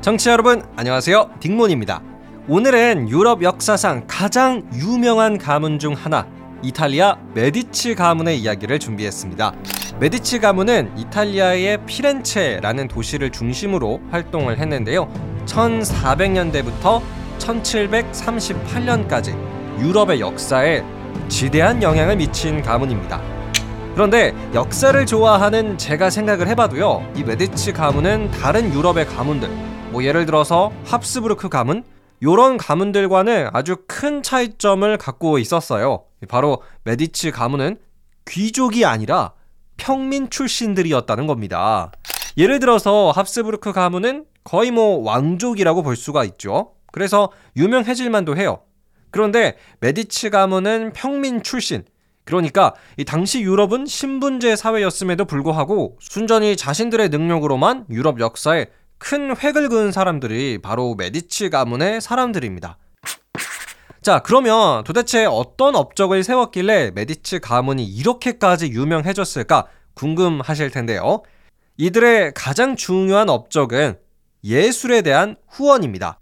정치 여러분 안녕하세요. 딩몬입니다. 오늘은 유럽 역사상 가장 유명한 가문 중 하나 이탈리아 메디치 가문의 이야기를 준비했습니다. 메디치 가문은 이탈리아의 피렌체라는 도시를 중심으로 활동을 했는데요. 1400년대부터 1738년까지 유럽의 역사에 지대한 영향을 미친 가문입니다. 그런데 역사를 좋아하는 제가 생각을 해봐도요 이 메디치 가문은 다른 유럽의 가문들 뭐 예를 들어서 합스부르크 가문 요런 가문들과는 아주 큰 차이점을 갖고 있었어요. 바로 메디치 가문은 귀족이 아니라 평민 출신들이었다는 겁니다. 예를 들어서 합스부르크 가문은 거의 뭐 왕족이라고 볼 수가 있죠. 그래서 유명해질만도 해요. 그런데 메디치 가문은 평민 출신. 그러니까 이 당시 유럽은 신분제 사회였음에도 불구하고 순전히 자신들의 능력으로만 유럽 역사에 큰 획을 그은 사람들이 바로 메디치 가문의 사람들입니다. 자, 그러면 도대체 어떤 업적을 세웠길래 메디치 가문이 이렇게까지 유명해졌을까 궁금하실 텐데요. 이들의 가장 중요한 업적은 예술에 대한 후원입니다.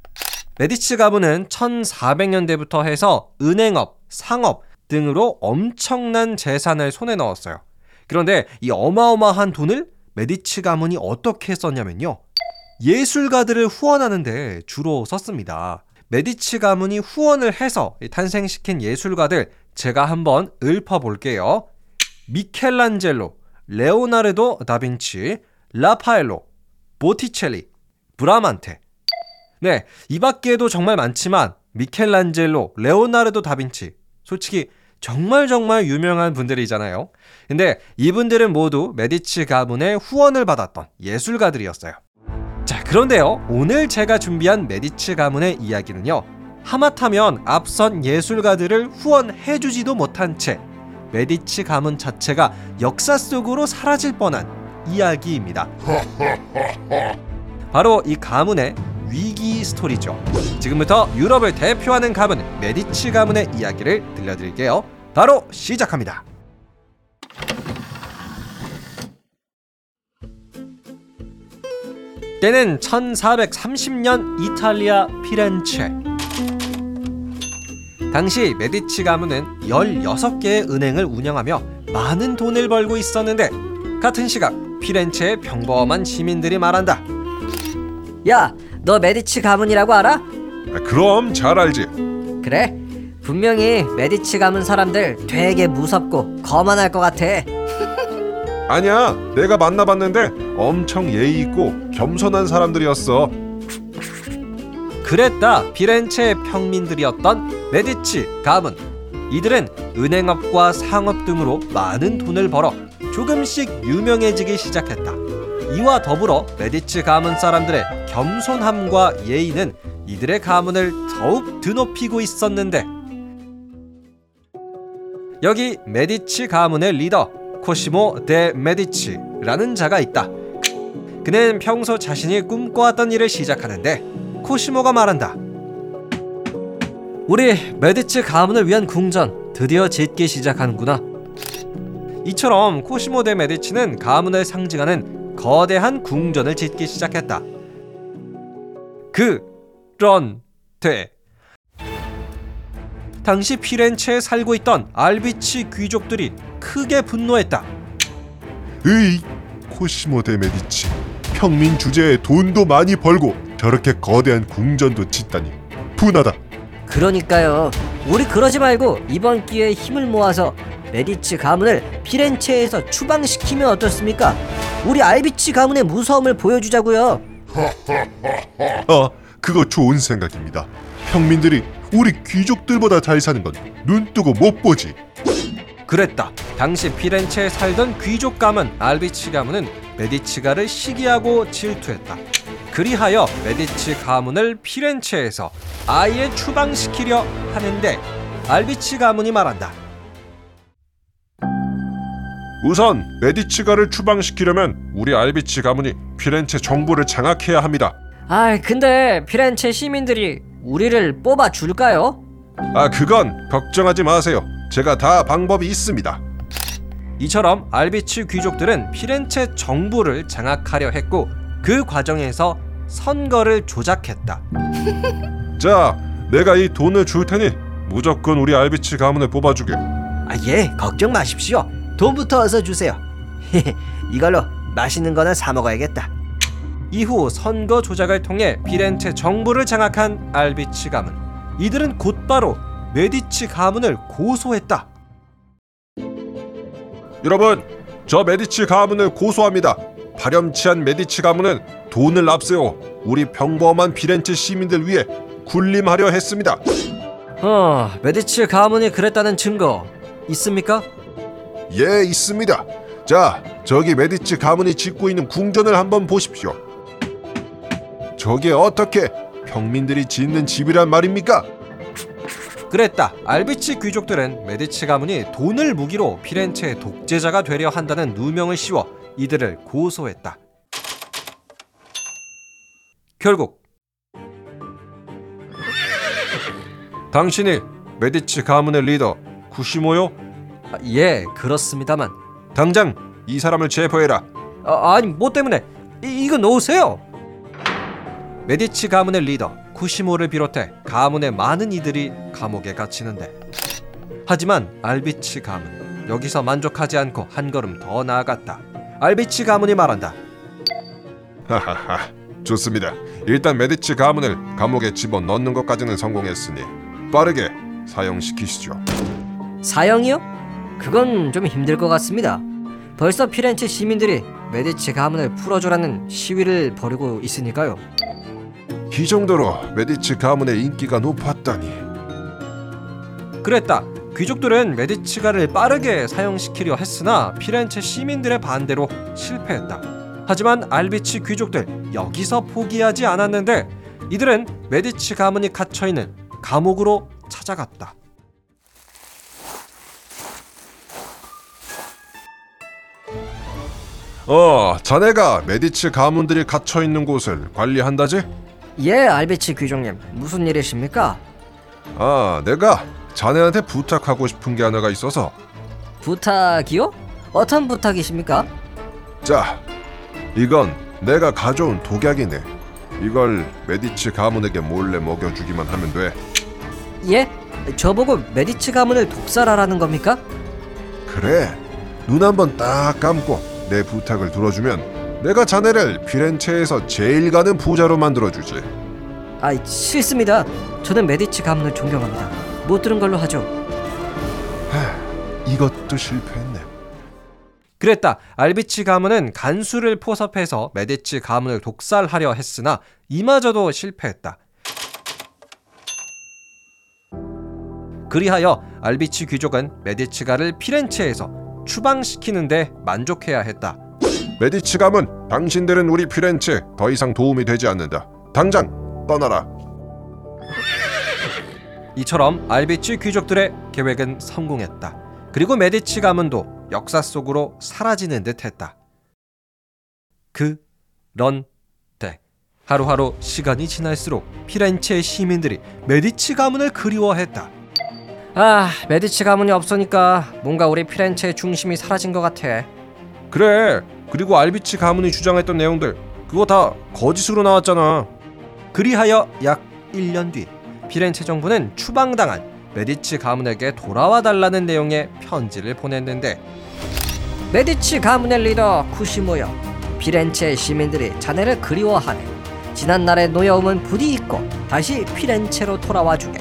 메디치 가문은 1400년대부터 해서 은행업, 상업 등으로 엄청난 재산을 손에 넣었어요. 그런데 이 어마어마한 돈을 메디치 가문이 어떻게 썼냐면요. 예술가들을 후원하는데 주로 썼습니다. 메디치 가문이 후원을 해서 탄생시킨 예술가들 제가 한번 읊어볼게요. 미켈란젤로, 레오나르도 다빈치, 라파엘로, 보티첼리, 브라만테. 네, 이 밖에도 정말 많지만 미켈란젤로, 레오나르도 다빈치. 솔직히 정말 정말 유명한 분들이잖아요. 근데 이분들은 모두 메디치 가문의 후원을 받았던 예술가들이었어요. 자, 그런데요. 오늘 제가 준비한 메디치 가문의 이야기는요. 하마터면 앞선 예술가들을 후원해주지도 못한 채 메디치 가문 자체가 역사 속으로 사라질 뻔한 이야기입니다. 바로 이 가문의 위기 스토리죠. 지금부터 유럽을 대표하는 가문 메디치 가문의 이야기를 들려드릴게요. 바로 시작합니다. 때는 1430년 이탈리아 피렌체. 당시 메디치 가문은 16개의 은행을 운영하며 많은 돈을 벌고 있었는데 같은 시각 피렌체의 평범한 시민들이 말한다. 야, 너 메디치 가문이라고 알아? 아, 그럼 잘 알지. 그래? 분명히 메디치 가문 사람들 되게 무섭고 거만할 것 같아. 아니야, 내가 만나봤는데 엄청 예의 있고 겸손한 사람들이었어. 그랬다 피렌체의 평민들이었던 메디치 가문. 이들은 은행업과 상업 등으로 많은 돈을 벌어 조금씩 유명해지기 시작했다. 이와 더불어 메디치 가문 사람들의 겸손함과 예의는 이들의 가문을 더욱 드높이고 있었는데 여기 메디치 가문의 리더 코시모 데 메디치라는 자가 있다. 그는 평소 자신이 꿈꿔왔던 일을 시작하는데 코시모가 말한다. 우리 메디치 가문을 위한 궁전 드디어 짓기 시작하는구나. 이처럼 코시모 데 메디치는 가문을 상징하는 거대한 궁전을 짓기 시작했다. 그런데 당시 피렌체에 살고 있던 알비치 귀족들이 크게 분노했다. 으이, 코시모 데 메디치. 평민 주제에 돈도 많이 벌고 저렇게 거대한 궁전도 짓다니 분하다. 그러니까요. 우리 그러지 말고 이번 기회에 힘을 모아서 메디치 가문을 피렌체에서 추방시키면 어떻습니까? 우리 알비치 가문의 무서움을 보여주자고요. 아, 그거 좋은 생각입니다. 평민들이 우리 귀족들보다 잘 사는 건 눈 뜨고 못 보지. 그랬다. 당시 피렌체에 살던 귀족 가문 알비치 가문은 메디치가를 시기하고 질투했다. 그리하여 메디치 가문을 피렌체에서 아예 추방시키려 하는데 알비치 가문이 말한다. 우선 메디치가를 추방시키려면 우리 알비치 가문이 피렌체 정부를 장악해야 합니다. 아, 근데 피렌체 시민들이 우리를 뽑아 줄까요? 아, 그건 걱정하지 마세요. 제가 다 방법이 있습니다. 이처럼 알비치 귀족들은 피렌체 정부를 장악하려 했고 그 과정에서 선거를 조작했다. 자, 내가 이 돈을 줄 테니 무조건 우리 알비치 가문을 뽑아주게. 아, 예, 걱정 마십시오. 돈부터 어서 주세요. 이걸로 맛있는 거나 사 먹어야겠다. 이후 선거 조작을 통해 피렌체 정부를 장악한 알비치 가문. 이들은 곧바로 메디치 가문을 고소했다. 여러분, 저 메디치 가문을 고소합니다. 파렴치한 메디치 가문은 돈을 앞세워 우리 평범한 피렌체 시민들 위해 군림하려 했습니다. 어, 메디치 가문이 그랬다는 증거 있습니까? 예, 있습니다. 자, 저기 메디치 가문이 짓고 있는 궁전을 한번 보십시오. 저게 어떻게 평민들이 짓는 집이란 말입니까? 그랬다. 알비치 귀족들은 메디치 가문이 돈을 무기로 피렌체의 독재자가 되려 한다는 누명을 씌워 이들을 고소했다. 결국 당신이 메디치 가문의 리더 구시모요? 아, 예, 그렇습니다만 당장 이 사람을 체포해라. 아, 아니 뭐 때문에 이, 이거 놓으세요. 메디치 가문의 리더 쿠시모를 비롯해 가문의 많은 이들이 감옥에 갇히는데 하지만 알비치 가문 여기서 만족하지 않고 한 걸음 더 나아갔다. 알비치 가문이 말한다. 하하하, 좋습니다. 일단 메디치 가문을 감옥에 집어 넣는 것까지는 성공했으니 빠르게 사형시키시죠. 사형이요? 그건 좀 힘들 것 같습니다. 벌써 피렌체 시민들이 메디치 가문을 풀어주라는 시위를 벌이고 있으니까요. 이 정도로 메디치 가문의 인기가 높았다니. 그랬다. 귀족들은 메디치가를 빠르게 사형시키려 했으나 피렌체 시민들의 반대로 실패했다. 하지만 알비치 귀족들 여기서 포기하지 않았는데 이들은 메디치 가문이 갇혀 있는 감옥으로 찾아갔다. 어, 자네가 메디치 가문들이 갇혀 있는 곳을 관리한다지? 예, 알베치 귀족님. 무슨 일이십니까? 아, 내가 자네한테 부탁하고 싶은 게 하나가 있어서. 부탁이요? 어떤 부탁이십니까? 자, 이건 내가 가져온 독약이네. 이걸 메디치 가문에게 몰래 먹여주기만 하면 돼. 예? 저보고 메디치 가문을 독살하라는 겁니까? 그래. 눈 한번 딱 감고 내 부탁을 들어주면 내가 자네를 피렌체에서 제일 가는 부자로 만들어주지. 아, 싫습니다. 저는 메디치 가문을 존경합니다. 못 들은 걸로 하죠. 이것도 실패했네. 그랬다. 알비치 가문은 간수를 포섭해서 메디치 가문을 독살하려 했으나 이마저도 실패했다. 그리하여 알비치 귀족은 메디치가를 피렌체에서 추방시키는데 만족해야 했다. 메디치 가문, 당신들은 우리 피렌체 더 이상 도움이 되지 않는다. 당장 떠나라. 이처럼 알비치 귀족들의 계획은 성공했다. 그리고 메디치 가문도 역사 속으로 사라지는 듯했다. 그런데 하루하루 시간이 지날수록 피렌체의 시민들이 메디치 가문을 그리워했다. 아, 메디치 가문이 없으니까 뭔가 우리 피렌체의 중심이 사라진 것 같아. 그래. 그리고 알비치 가문이 주장했던 내용들 그거 다 거짓으로 나왔잖아. 그리하여 약 1년 뒤 피렌체 정부는 추방당한 메디치 가문에게 돌아와 달라는 내용의 편지를 보냈는데 메디치 가문의 리더 코시모여. 피렌체 시민들이 자네를 그리워하네. 지난날의 노여움은 부디 잊고 다시 피렌체로 돌아와 주게.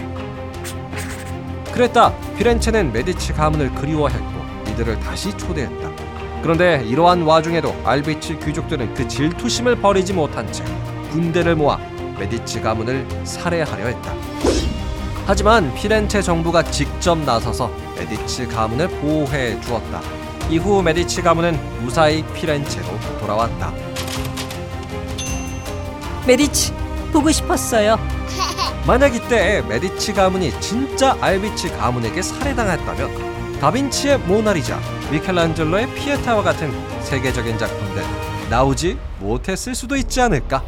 그랬다. 피렌체는 메디치 가문을 그리워했고 이들을 다시 초대했다. 그런데 이러한 와중에도 알비치 귀족들은 그 질투심을 버리지 못한 채 군대를 모아 메디치 가문을 살해하려 했다. 하지만 피렌체 정부가 직접 나서서 메디치 가문을 보호해 주었다. 이후 메디치 가문은 무사히 피렌체로 돌아왔다. 메디치 보고 싶었어요. 만약 이때 메디치 가문이 진짜 알비치 가문에게 살해당했다면 다빈치의 모나리자, 미켈란젤로의 피에타와 같은 세계적인 작품들 나오지 못했을 수도 있지 않을까?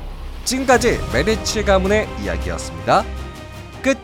지금까지 메디치 가문의 이야기였습니다. 끝.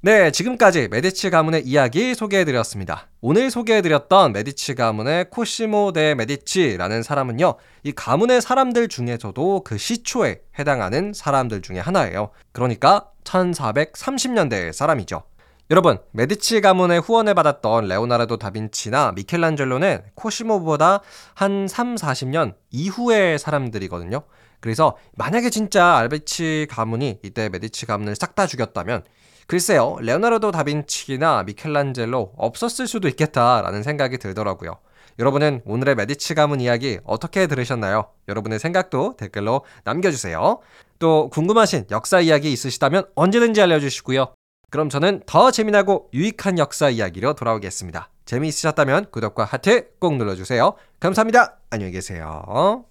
네, 지금까지 메디치 가문의 이야기 소개해드렸습니다. 오늘 소개해드렸던 메디치 가문의 코시모 데 메디치라는 사람은요, 이 가문의 사람들 중에서도 그 시초에 해당하는 사람들 중에 하나예요. 그러니까 1430년대의 사람이죠. 여러분, 메디치 가문의 후원을 받았던 레오나르도 다빈치나 미켈란젤로는 코시모보다 한 3, 40년 이후의 사람들이거든요. 그래서 만약에 진짜 알비치 가문이 이때 메디치 가문을 싹 다 죽였다면 글쎄요, 레오나르도 다빈치나 미켈란젤로 없었을 수도 있겠다라는 생각이 들더라고요. 여러분은 오늘의 메디치 가문 이야기 어떻게 들으셨나요? 여러분의 생각도 댓글로 남겨주세요. 또 궁금하신 역사 이야기 있으시다면 언제든지 알려주시고요. 그럼 저는 더 재미나고 유익한 역사 이야기로 돌아오겠습니다. 재미있으셨다면 구독과 하트 꼭 눌러주세요. 감사합니다. 안녕히 계세요.